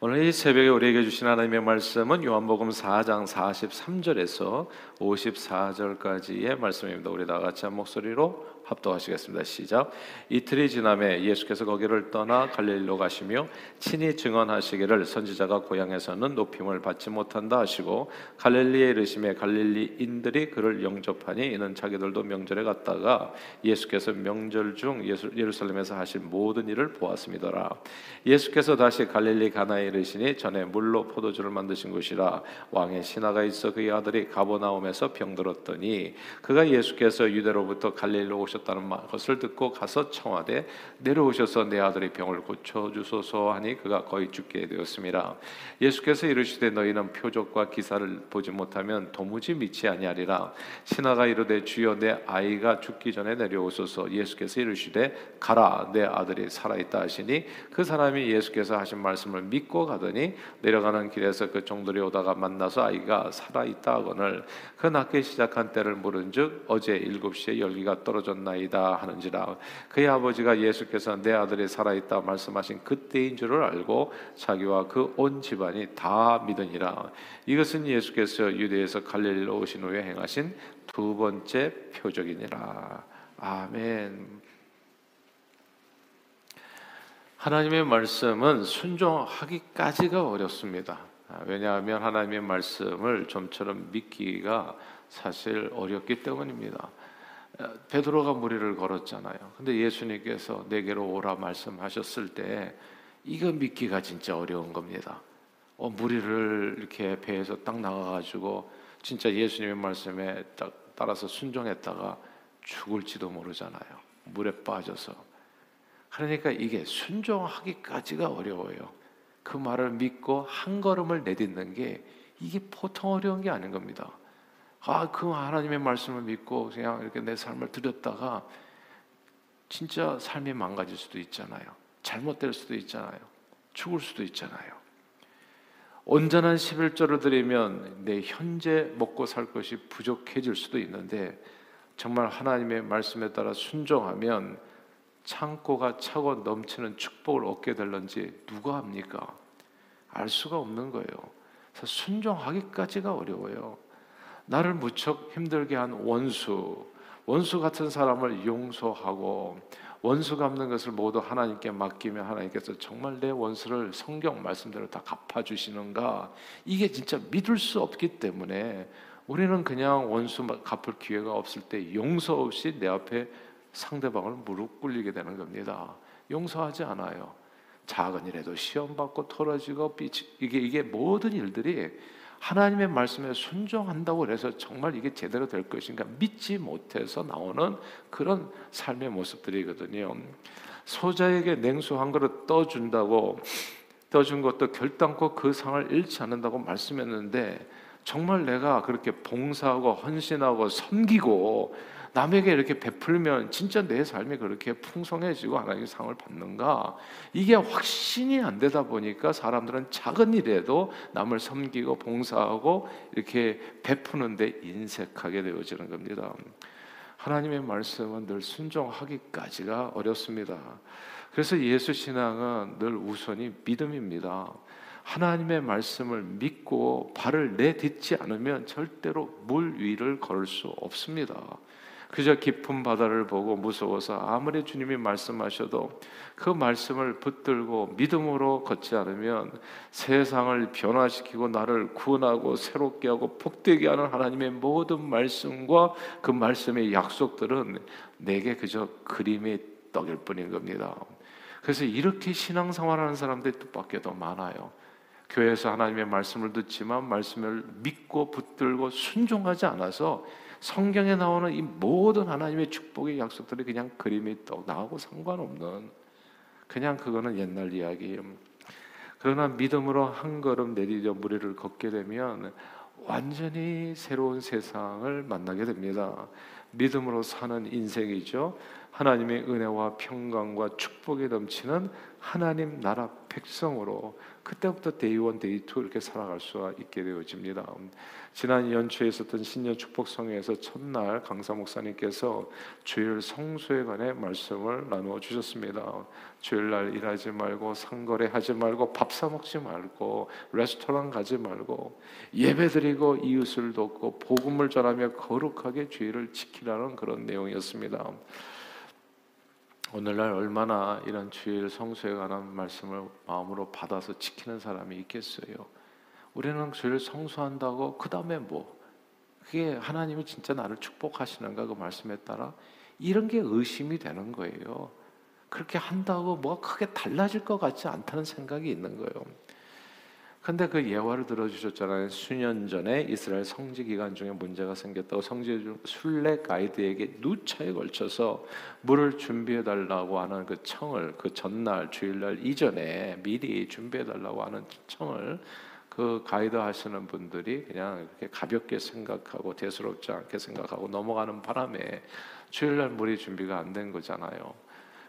오늘 이 새벽에 우리에게 주신 하나님의 말씀은 요한복음 4장 43절에서 54절까지의 말씀입니다. 우리 다 같이 한 목소리로 합독하시겠습니다. 시작. 이틀이 지남에 예수께서 거기를 떠나 갈릴리로 가시며 친히 증언하시기를 선지자가 고향에서는 높임을 받지 못한다 하시고 갈릴리에 이르심에 갈릴리인들이 그를 영접하니 이는 자기들도 명절에 갔다가 예수께서 명절 중 예루살렘에서 하신 모든 일을 보았습니다라. 예수께서 다시 갈릴리 가나에 이르시니 전에 물로 포도주를 만드신 곳이라 왕의 신하가 있어 그의 아들이 가보나움에서 병들었더니 그가 예수께서 유대로부터 갈릴리로 오셨 오셨다는 것을 듣고 가서 청하되 내려오셔서 내 아들의 병을 고쳐 주소서 하니 그가 거의 죽게 되었습니다. 예수께서 이르시되 너희는 표적과 기사를 보지 못하면 도무지 믿지 아니하리라. 신하가 이르되 주여 내 아이가 죽기 전에 내려오소서. 예수께서 이르시되 가라 내 아들이 살아 있다 하시니 그 사람이 예수께서 하신 말씀을 믿고 가더니 내려가는 길에서 그 종들이 오다가 만나서 아이가 살아 있다 하거늘 그 낮게 시작한 때를 물은즉 어제 일곱 시에 열기가 떨어졌나 나이다 하는지라 그의 아버지가 예수께서 내 아들이 살아있다 말씀하신 그때인 줄을 알고 자기와 그 온 집안이 다 믿으니라 이것은 예수께서 유대에서 갈릴리로 오신 후에 행하신 두 번째 표적이니라 아멘 하나님의 말씀은 순종하기까지가 어렵습니다. 왜냐하면 하나님의 말씀을 좀처럼 믿기가 사실 어렵기 때문입니다. 베드로가 무리를 걸었잖아요. 근데 예수님께서 내게로 오라 말씀하셨을 때 이거 믿기가 진짜 어려운 겁니다. 어, 무리를 이렇게 배에서 딱 나가가지고 진짜 예수님의 말씀에 딱 따라서 순종했다가 죽을지도 모르잖아요. 물에 빠져서. 그러니까 이게 순종하기까지가 어려워요. 그 말을 믿고 한 걸음을 내딛는 게 이게 보통 어려운 게 아닌 겁니다. 아, 그 하나님의 말씀을 믿고 그냥 이렇게 내 삶을 드렸다가 진짜 삶이 망가질 수도 있잖아요. 잘못될 수도 있잖아요. 죽을 수도 있잖아요. 온전한 11조를 드리면 내 현재 먹고 살 것이 부족해질 수도 있는데 정말 하나님의 말씀에 따라 순종하면 창고가 차고 넘치는 축복을 얻게 될런지 누가 합니까? 알 수가 없는 거예요. 그래서 순종하기까지가 어려워요. 나를 무척 힘들게 한 원수, 원수 같은 사람을 용서하고 원수 갚는 것을 모두 하나님께 맡기면 하나님께서 정말 내 원수를 성경 말씀대로 다 갚아주시는가? 이게 진짜 믿을 수 없기 때문에 우리는 그냥 원수 갚을 기회가 없을 때 용서 없이 내 앞에 상대방을 무릎 꿇리게 되는 겁니다. 용서하지 않아요. 작은 일에도 시험 받고 털어지고 이게 이게 모든 일들이 하나님의 말씀에 순종한다고 해서 정말 이게 제대로 될 것인가 믿지 못해서 나오는 그런 삶의 모습들이거든요. 소자에게 냉수 한 그릇 떠준다고 떠준 것도 결단코 그 상을 잃지 않는다고 말씀했는데 정말 내가 그렇게 봉사하고 헌신하고 섬기고 남에게 이렇게 베풀면 진짜 내 삶이 그렇게 풍성해지고 하나님의 상을 받는가? 이게 확신이 안 되다 보니까 사람들은 작은 일에도 남을 섬기고 봉사하고 이렇게 베푸는데 인색하게 되어지는 겁니다. 하나님의 말씀은 늘 순종하기까지가 어렵습니다. 그래서 예수 신앙은 늘 우선이 믿음입니다. 하나님의 말씀을 믿고 발을 내딛지 않으면 절대로 물 위를 걸을 수 없습니다. 그저 깊은 바다를 보고 무서워서 아무리 주님이 말씀하셔도 그 말씀을 붙들고 믿음으로 걷지 않으면 세상을 변화시키고 나를 구원하고 새롭게 하고 복되게 하는 하나님의 모든 말씀과 그 말씀의 약속들은 내게 그저 그림의 떡일 뿐인 겁니다. 그래서 이렇게 신앙생활하는 사람들이 뜻밖에 더 많아요. 교회에서 하나님의 말씀을 듣지만 말씀을 믿고 붙들고 순종하지 않아서 성경에 나오는 이 모든 하나님의 축복의 약속들이 그냥 그림이 떡 나하고 상관없는 그냥 그거는 옛날 이야기예요. 그러나 믿음으로 한 걸음 내디뎌 물 위를 걷게 되면 완전히 새로운 세상을 만나게 됩니다. 믿음으로 사는 인생이죠. 하나님의 은혜와 평강과 축복이 넘치는 하나님 나라 백성으로 그때부터 day one, day two 이렇게 살아갈 수가 있게 되어집니다. 지난 연초에 있었던 신년 축복 성회에서 첫날 강사 목사님께서 주일 성수에 관해 말씀을 나누어 주셨습니다. 주일날 일하지 말고 상거래 하지 말고 밥 사 먹지 말고 레스토랑 가지 말고 예배드리고 이웃을 돕고 복음을 전하며 거룩하게 주일을 지키라는 그런 내용이었습니다. 오늘날 얼마나 이런 주일 성수에 관한 말씀을 마음으로 받아서 지키는 사람이 있겠어요? 우리는 주일 성수한다고 그 다음에 뭐? 그게 하나님이 진짜 나를 축복하시는가 그 말씀에 따라 이런 게 의심이 되는 거예요. 그렇게 한다고 뭐가 크게 달라질 것 같지 않다는 생각이 있는 거예요. 근데 그 예화를 들어주셨잖아요. 수년 전에 이스라엘 성지 기간 중에 문제가 생겼다고 성지 순례 가이드에게 누차에 걸쳐서 물을 준비해 달라고 하는 그 청을 그 전날 주일날 이전에 미리 준비해 달라고 하는 청을 그 가이드 하시는 분들이 그냥 이렇게 가볍게 생각하고 대수롭지 않게 생각하고 넘어가는 바람에 주일날 물이 준비가 안 된 거잖아요.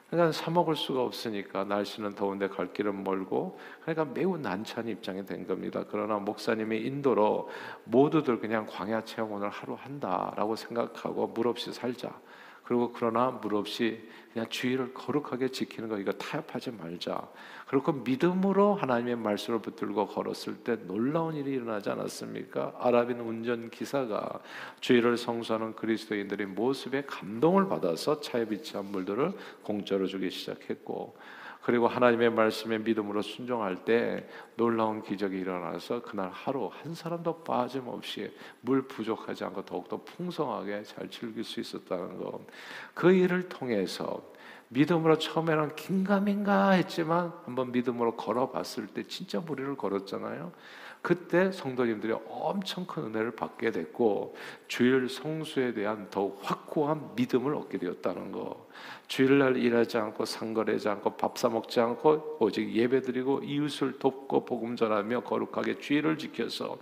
그러니까 사 먹을 수가 없으니까 날씨는 더운데 갈 길은 멀고 그러니까 매우 난처한 입장이 된 겁니다. 그러나 목사님의 인도로 모두들 그냥 광야 체험 오늘 하루 한다라고 생각하고 물 없이 살자. 그리고 그러나 물 없이 그냥 주의를 거룩하게 지키는 거 이거 타협하지 말자. 그렇고 믿음으로 하나님의 말씀을 붙들고 걸었을 때 놀라운 일이 일어나지 않았습니까? 아랍인 운전 기사가 주의를 성수하는 그리스도인들의 모습에 감동을 받아서 차에 비치한 물들을 공짜로 주기 시작했고 그리고 하나님의 말씀에 믿음으로 순종할 때 놀라운 기적이 일어나서 그날 하루 한 사람도 빠짐없이 물 부족하지 않고 더욱더 풍성하게 잘 즐길 수 있었다는 것. 그 일을 통해서 믿음으로 처음에는 긴가민가 했지만 한번 믿음으로 걸어봤을 때 진짜 무리를 걸었잖아요. 그때 성도님들이 엄청 큰 은혜를 받게 됐고 주일 성수에 대한 더욱 확고한 믿음을 얻게 되었다는 거. 주일날 일하지 않고 상거래하지 않고 밥 사 먹지 않고 오직 예배드리고 이웃을 돕고 복음 전하며 거룩하게 주일을 지켜서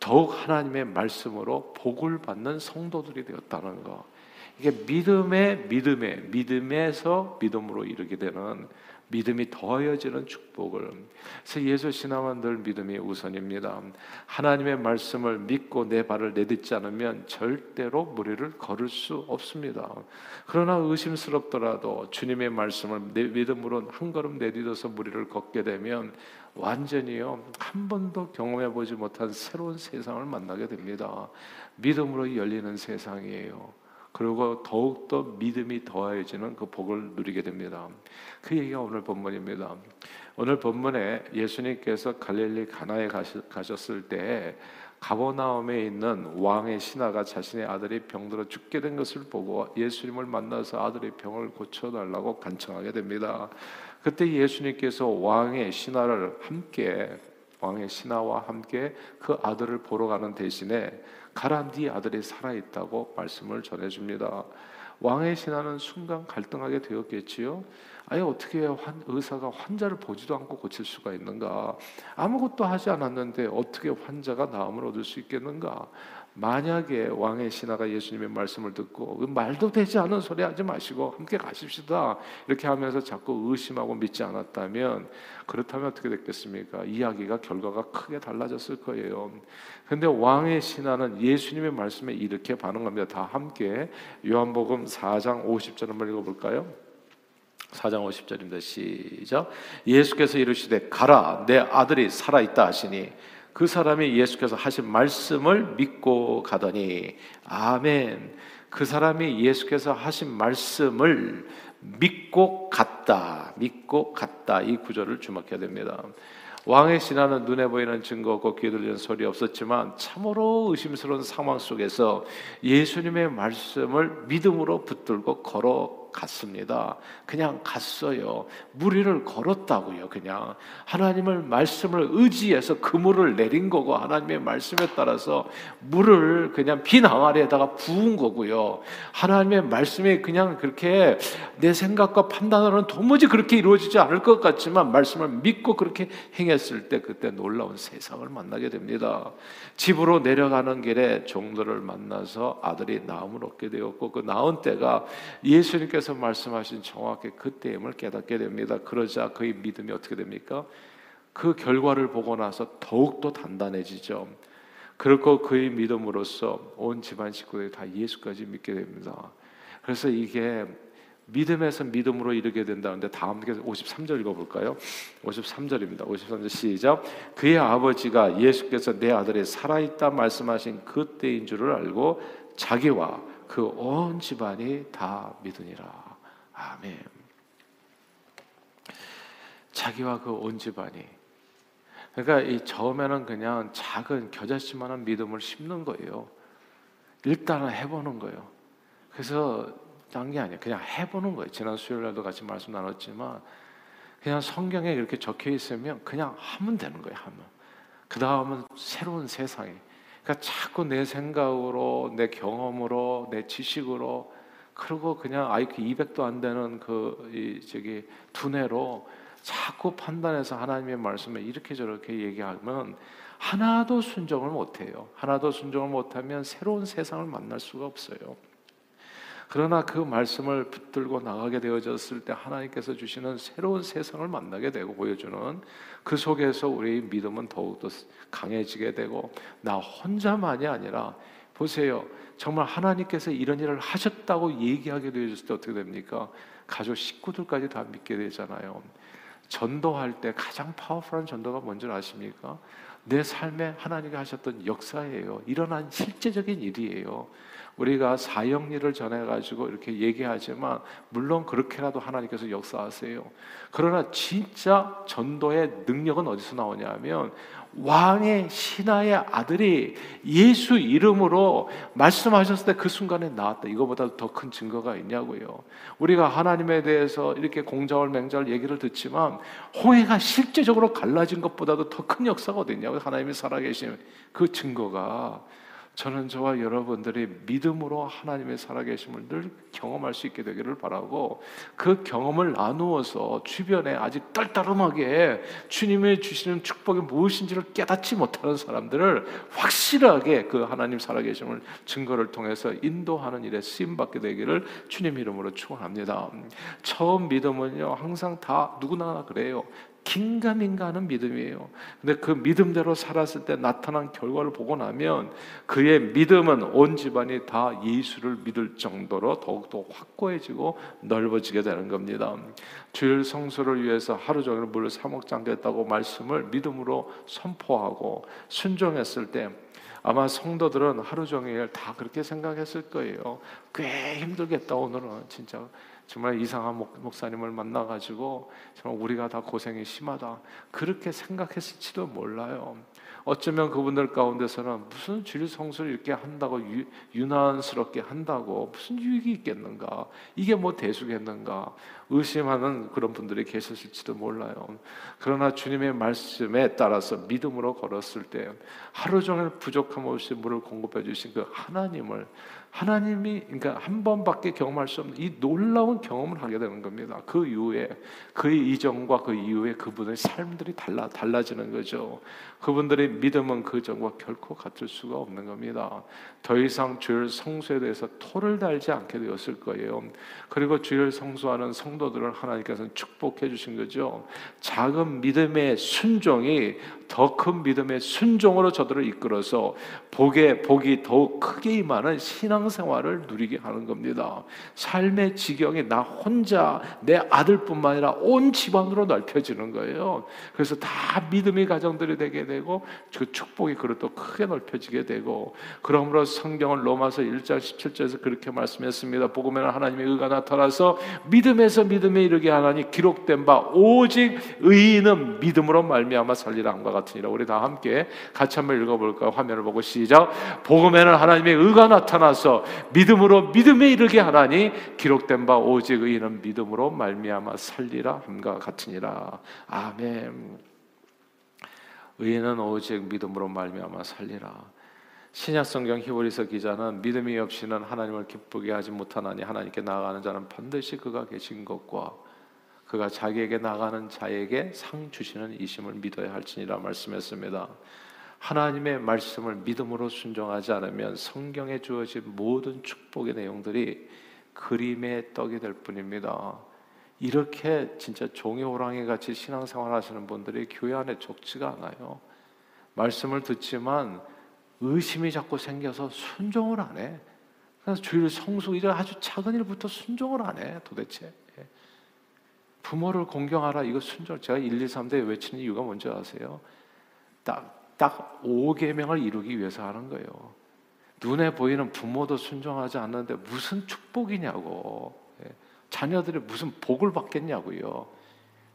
더욱 하나님의 말씀으로 복을 받는 성도들이 되었다는 거. 이게 믿음의 믿음의 믿음에서 믿음으로 이르게 되는 믿음이 더해지는 축복을. 그래서 예수 신앙은 늘 믿음이 우선입니다. 하나님의 말씀을 믿고 내 발을 내딛지 않으면 절대로 무리를 걸을 수 없습니다. 그러나 의심스럽더라도 주님의 말씀을 내 믿음으로 한 걸음 내딛어서 무리를 걷게 되면 완전히요 한 번도 경험해 보지 못한 새로운 세상을 만나게 됩니다. 믿음으로 열리는 세상이에요. 그리고 더욱더 믿음이 더해지는 그 복을 누리게 됩니다. 그 얘기가 오늘 본문입니다. 오늘 본문에 예수님께서 갈릴리 가나에 가셨을 때 가버나움에 있는 왕의 신하가 자신의 아들이 병들어 죽게 된 것을 보고 예수님을 만나서 아들의 병을 고쳐달라고 간청하게 됩니다. 그때 예수님께서 왕의 신하를 함께 왕의 신하와 함께 그 아들을 보러 가는 대신에 가라 네 아들이 살아 있다고 말씀을 전해 줍니다. 왕의 신하는 순간 갈등하게 되었겠지요. 아니 어떻게 환, 의사가 환자를 보지도 않고 고칠 수가 있는가? 아무것도 하지 않았는데 어떻게 환자가 나음을 얻을 수 있겠는가? 만약에 왕의 신하가 예수님의 말씀을 듣고 그 말도 되지 않은 소리 하지 마시고 함께 가십시다 이렇게 하면서 자꾸 의심하고 믿지 않았다면 그렇다면 어떻게 됐겠습니까? 이야기가 결과가 크게 달라졌을 거예요. 근데 왕의 신하는 예수님의 말씀에 이렇게 반응합니다. 다 함께 요한복음 4장 50절 한번 읽어볼까요? 4장 50절입니다. 시작. 예수께서 이르시되 가라 내 아들이 살아 있다 하시니 그 사람이 예수께서 하신 말씀을 믿고 가더니 아멘. 그 사람이 예수께서 하신 말씀을 믿고 갔다. 믿고 갔다. 이 구절을 주목해야 됩니다. 왕의 신하는 눈에 보이는 증거 없고 귀에 들리는 소리 없었지만 참으로 의심스러운 상황 속에서 예수님의 말씀을 믿음으로 붙들고 걸어 갔습니다. 그냥 갔어요. 무리를 걸었다고요. 그냥 하나님을 말씀을 의지해서 그 물을 내린 거고 하나님의 말씀에 따라서 물을 그냥 빈 항아리에다가 부은 거고요. 하나님의 말씀이 그냥 그렇게 내 생각과 판단으로는 도무지 그렇게 이루어지지 않을 것 같지만 말씀을 믿고 그렇게 행했을 때 그때 놀라운 세상을 만나게 됩니다. 집으로 내려가는 길에 종들을 만나서 아들이 나음을 얻게 되었고 그 나은 때가 예수님께 주님께서 말씀하신 정확히 그 때임을 깨닫게 됩니다. 그러자 그의 믿음이 어떻게 됩니까? 그 결과를 보고 나서 더욱더 단단해지죠. 그렇고 그의 믿음으로써 온 집안 식구들이 다 예수까지 믿게 됩니다. 그래서 이게 믿음에서 믿음으로 이르게 된다는데 다음 53절 읽어볼까요? 53절입니다. 53절 시작. 그의 아버지가 예수께서 내 아들이 살아있다 말씀하신 그 때인 줄을 알고 자기와 그 온 집안이 다 믿으니라. 아멘. 자기와 그 온 집안이. 그러니까 이 처음에는 그냥 작은 겨자씨만한 믿음을 심는 거예요. 일단은 해보는 거예요. 그래서 딴 게 아니에요. 그냥 해보는 거예요. 지난 수요일 날도 같이 말씀 나눴지만 그냥 성경에 이렇게 적혀 있으면 그냥 하면 되는 거예요. 하면 그 다음은 새로운 세상이. 그러니까 자꾸 내 생각으로, 내 경험으로, 내 지식으로 그리고 그냥 IQ 200도 안 되는 그 저기 두뇌로 자꾸 판단해서 하나님의 말씀에 이렇게 저렇게 얘기하면 하나도 순종을 못해요. 하나도 순종을 못하면 새로운 세상을 만날 수가 없어요. 그러나 그 말씀을 붙들고 나가게 되어졌을 때 하나님께서 주시는 새로운 세상을 만나게 되고 보여주는 그 속에서 우리의 믿음은 더욱더 강해지게 되고 나 혼자만이 아니라 보세요. 정말 하나님께서 이런 일을 하셨다고 얘기하게 되어졌을 때 어떻게 됩니까? 가족 식구들까지 다 믿게 되잖아요. 전도할 때 가장 파워풀한 전도가 뭔지 아십니까? 내 삶에 하나님이 하셨던 역사예요. 일어난 실제적인 일이에요. 우리가 사형리를 전해 가지고 이렇게 얘기하지만 물론 그렇게라도 하나님께서 역사하세요. 그러나 진짜 전도의 능력은 어디서 나오냐면 왕의 신하의 아들이 예수 이름으로 말씀하셨을 때 그 순간에 나왔다. 이거보다 더 큰 증거가 있냐고요. 우리가 하나님에 대해서 이렇게 공자월 맹자월 얘기를 듣지만 홍해가 실제적으로 갈라진 것보다도 더 큰 역사가 어딨냐고 하나님이 살아계신 그 증거가 저는 저와 여러분들이 믿음으로 하나님의 살아계심을 늘 경험할 수 있게 되기를 바라고 그 경험을 나누어서 주변에 아직 떨떠름하게 주님의 주시는 축복이 무엇인지를 깨닫지 못하는 사람들을 확실하게 그 하나님 살아계심을 증거를 통해서 인도하는 일에 쓰임 받게 되기를 주님 이름으로 축원합니다. 처음 믿음은요 항상 다 누구나 그래요. 긴가민가 하는 믿음이에요. 근데 그 믿음대로 살았을 때 나타난 결과를 보고 나면 그의 믿음은 온 집안이 다 예수를 믿을 정도로 더욱더 확고해지고 넓어지게 되는 겁니다. 주일 성수를 위해서 하루 종일 물을 사먹장겠다고 말씀을 믿음으로 선포하고 순종했을 때 아마 성도들은 하루 종일 다 그렇게 생각했을 거예요. 꽤 힘들겠다 오늘은 진짜 정말 이상한 목 사님을 만나가지고 정말 우리가 다 고생이 심하다 그렇게 생각했을지도 몰라요. 어쩌면 그분들 가운데서는 무슨 주일 성수를 이렇게 한다고 유, 유난스럽게 한다고 무슨 유익이 있겠는가? 이게 뭐 대수겠는가? 의심하는 그런 분들이 계셨을지도 몰라요. 그러나 주님의 말씀에 따라서 믿음으로 걸었을 때 하루 종일 부족함 없이 물을 공급해 주신 그 하나님을 하나님이 그러니까 한 번밖에 경험할 수 없는 이 놀라운 경험을 하게 되는 겁니다. 그 이후에 그의 이전과 그 이후에 그분의 삶들이 달라 달라지는 거죠. 그분들의 믿음은 그 전과 결코 같을 수가 없는 겁니다. 더 이상 주일 성수에 대해서 토를 달지 않게 되었을 거예요. 그리고 주일 성수하는 성도들을 하나님께서는 축복해 주신 거죠. 작은 믿음의 순종이 더 큰 믿음의 순종으로 저들을 이끌어서 복의 복이 더욱 크게 임하는 신앙생활을 누리게 하는 겁니다. 삶의 지경이 나 혼자 내 아들뿐만 아니라 온 집안으로 넓혀지는 거예요. 그래서 다 믿음의 가정들이 되게 되고 그 축복이 그릇도 크게 넓혀지게 되고 그러므로 성경은 로마서 1장 17절에서 그렇게 말씀했습니다. 복음에는 하나님의 의가 나타나서 믿음에서 믿음에 이르게 하나니 기록된 바 오직 의인은 믿음으로 말미암아 살리라 함과 같으니라. 우리 다 함께 같이 한번 읽어볼까요? 화면을 보고 시작. 복음에는 하나님의 의가 나타나서 믿음으로 믿음에 이르게 하나니 기록된 바 오직 의인은 믿음으로 말미암아 살리라 함과 같으니라. 아멘. 의인은 오직 믿음으로 말미암아 살리라. 신약 성경 히브리서 기자는 믿음이 없이는 하나님을 기쁘게 하지 못하나니 하나님께 나아가는 자는 반드시 그가 계신 것과 그가 자기에게 나가는 자에게 상 주시는 이심을 믿어야 할지니라 말씀했습니다. 하나님의 말씀을 믿음으로 순종하지 않으면 성경에 주어진 모든 축복의 내용들이 그림의 떡이 될 뿐입니다. 이렇게 진짜 종이 호랑이 같이 신앙생활 하시는 분들이 교회 안에 적지가 않아요. 말씀을 듣지만 의심이 자꾸 생겨서 순종을 안 해. 그래서 주일 성수 이런 아주 작은 일부터 순종을 안 해. 도대체. 예. 부모를 공경하라 이거 순종 제가 1, 2, 3대 외치는 이유가 뭔지 아세요? 딱, 딱 5계명을 이루기 위해서 하는 거예요. 눈에 보이는 부모도 순종하지 않는데 무슨 축복이냐고. 예. 자녀들이 무슨 복을 받겠냐고요.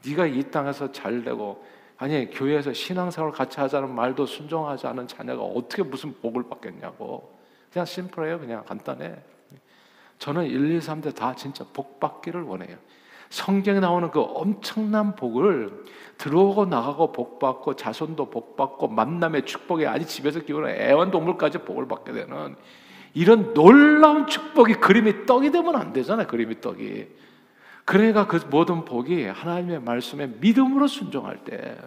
네가 이 땅에서 잘 되고 아니 교회에서 신앙생활 같이 하자는 말도 순종하지 않은 자녀가 어떻게 무슨 복을 받겠냐고. 그냥 심플해요. 그냥 간단해. 저는 1, 2, 3대 다 진짜 복 받기를 원해요. 성경에 나오는 그 엄청난 복을 들어오고 나가고 복 받고 자손도 복 받고 만남의 축복이 아니 집에서 키우는 애완동물까지 복을 받게 되는 이런 놀라운 축복이 그림이 떡이 되면 안 되잖아요. 그림이 떡이. 그러니까 그 모든 복이 하나님의 말씀에 믿음으로 순종할 때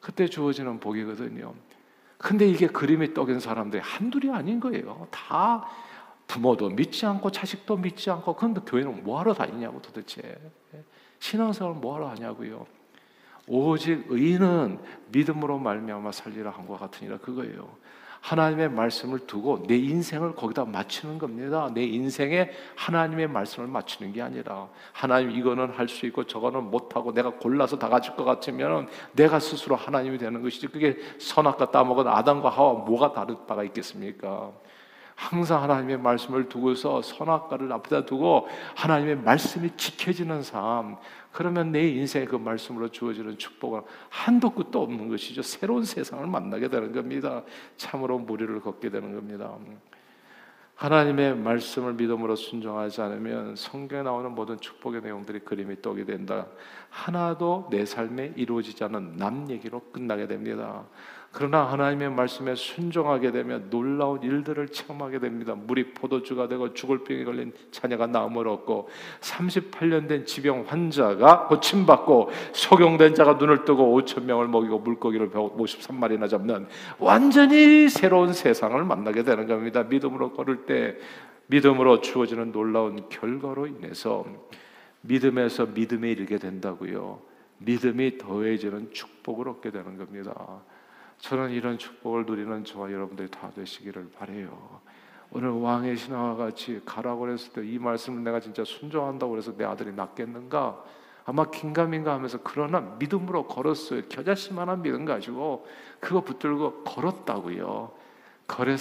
그때 주어지는 복이거든요. 근데 이게 그림이 떡인 사람들이 한둘이 아닌 거예요. 다 부모도 믿지 않고 자식도 믿지 않고 그런데 교회는 뭐하러 다니냐고 도대체 신앙생활 뭐하러 하냐고요. 오직 의인은 믿음으로 말미암아 살리라 한것 같으니라 그거예요. 하나님의 말씀을 두고 내 인생을 거기다 맞추는 겁니다. 내 인생에 하나님의 말씀을 맞추는 게 아니라 하나님 이거는 할 수 있고 저거는 못하고 내가 골라서 다 가질 것 같으면 내가 스스로 하나님이 되는 것이지 그게 선악과 따먹은 아담과 하와 뭐가 다른 바가 있겠습니까? 항상 하나님의 말씀을 두고서 선악과를 앞에다 두고 하나님의 말씀이 지켜지는 삶 그러면 내 인생에 그 말씀으로 주어지는 축복은 한도 끝도 없는 것이죠. 새로운 세상을 만나게 되는 겁니다. 참으로 무리를 걷게 되는 겁니다. 하나님의 말씀을 믿음으로 순종하지 않으면 성경에 나오는 모든 축복의 내용들이 그림이 떡이 된다. 하나도 내 삶에 이루어지지 않은 남 얘기로 끝나게 됩니다. 그러나 하나님의 말씀에 순종하게 되면 놀라운 일들을 체험하게 됩니다. 물이 포도주가 되고 죽을 병에 걸린 자녀가 나음을 얻고 38년 된 지병 환자가 고침받고 소경된 자가 눈을 뜨고 5천 명을 먹이고 물고기를 153마리나 잡는 완전히 새로운 세상을 만나게 되는 겁니다. 믿음으로 걸을 때 믿음으로 주어지는 놀라운 결과로 인해서 믿음에서 믿음에 이르게 된다고요. 믿음이 더해지는 축복을 얻게 되는 겁니다. 저는 이런 축복을 누리는 저와 여러분들이 다 되시기를 바래요. 오늘 왕의 신하와 같이 가라고 그랬을 때 이 말씀을 내가 진짜 순종한다고 그래서 내 아들이 낫겠는가? 아마 긴가민가 하면서 그러나 믿음으로 걸었어요. 겨자씨만한 믿음 가지고 그거 붙들고 걸었다고요. 그랬,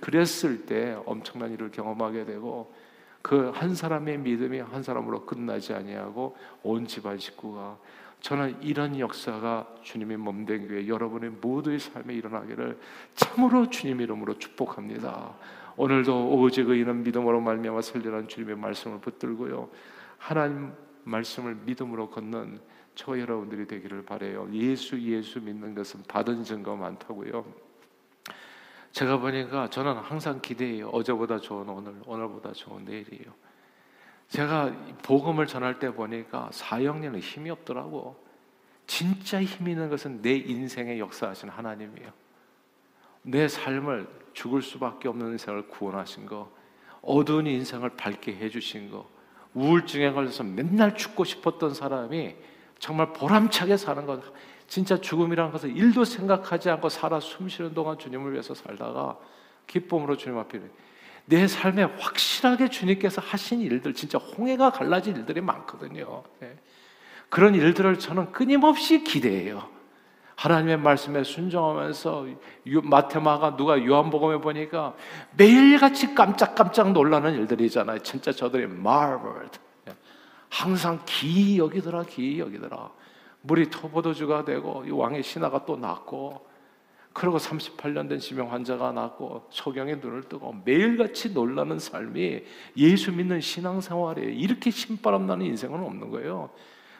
그랬을 때 엄청난 일을 경험하게 되고 그 한 사람의 믿음이 한 사람으로 끝나지 아니하고 온 집안 식구가 저는 이런 역사가 주님의 몸된 교회 여러분의 모두의 삶에 일어나기를 참으로 주님 이름으로 축복합니다. 오늘도 오직 의인은 믿음으로 말미암아 살리라는 주님의 말씀을 붙들고요. 하나님 말씀을 믿음으로 걷는 저 여러분들이 되기를 바래요. 예수 예수 믿는 것은 받은 증거 많다고요. 제가 보니까 저는 항상 기대해요. 어제보다 좋은 오늘, 오늘보다 좋은 내일이에요. 제가 복음을 전할 때 보니까 사형리는 힘이 없더라고. 진짜 힘 있는 것은 내 인생에 역사하신 하나님이에요. 내 삶을 죽을 수밖에 없는 인생을 구원하신 거, 어두운 인생을 밝게 해주신 거, 우울증에 걸려서 맨날 죽고 싶었던 사람이 정말 보람차게 사는 것, 진짜 죽음이라는 것을 일도 생각하지 않고 살아 숨쉬는 동안 주님을 위해서 살다가 기쁨으로 주님 앞에 내 삶에 확실하게 주님께서 하신 일들, 진짜 홍해가 갈라진 일들이 많거든요. 네. 그런 일들을 저는 끊임없이 기대해요. 하나님의 말씀에 순종하면서 마테마가 누가 요한복음에 보니까 매일같이 깜짝깜짝 놀라는 일들이잖아요. 진짜 저들이 marveled. 항상 기이 여기더라, 기이 여기더라. 물이 토보도주가 되고 이 왕의 신하가 또 났고 그리고 38년 된 지명 환자가 낳고 소경의 눈을 뜨고 매일같이 놀라는 삶이 예수 믿는 신앙생활에 이렇게 신바람 나는 인생은 없는 거예요.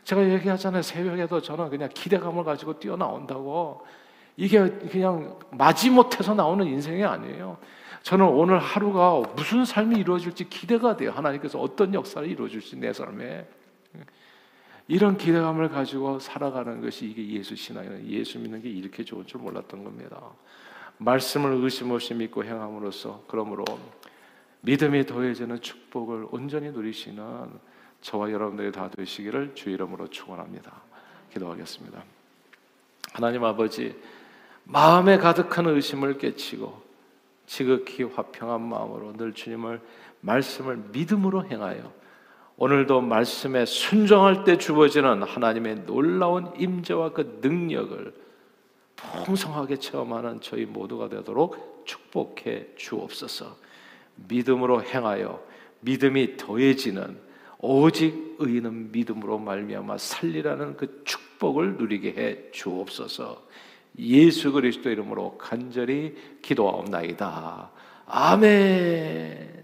제가 얘기하잖아요. 새벽에도 저는 그냥 기대감을 가지고 뛰어나온다고. 이게 그냥 마지못해서 나오는 인생이 아니에요. 저는 오늘 하루가 무슨 삶이 이루어질지 기대가 돼요. 하나님께서 어떤 역사를 이루어줄지 내 삶에. 이런 기대감을 가지고 살아가는 것이 이게 예수 신앙이에요. 예수 믿는 게 이렇게 좋은 줄 몰랐던 겁니다. 말씀을 의심 없이 믿고 행함으로써 그러므로 믿음이 더해지는 축복을 온전히 누리시는 저와 여러분들이 다 되시기를 주 이름으로 축원합니다. 기도하겠습니다. 하나님 아버지 마음에 가득한 의심을 깨치고 지극히 화평한 마음으로 늘 주님을 말씀을 믿음으로 행하여 오늘도 말씀에 순종할 때 주어지는 하나님의 놀라운 임재와 그 능력을 풍성하게 체험하는 저희 모두가 되도록 축복해 주옵소서. 믿음으로 행하여 믿음이 더해지는 오직 의인은 믿음으로 말미암아 살리라는 그 축복을 누리게 해 주옵소서. 예수 그리스도 이름으로 간절히 기도하옵나이다. 아멘.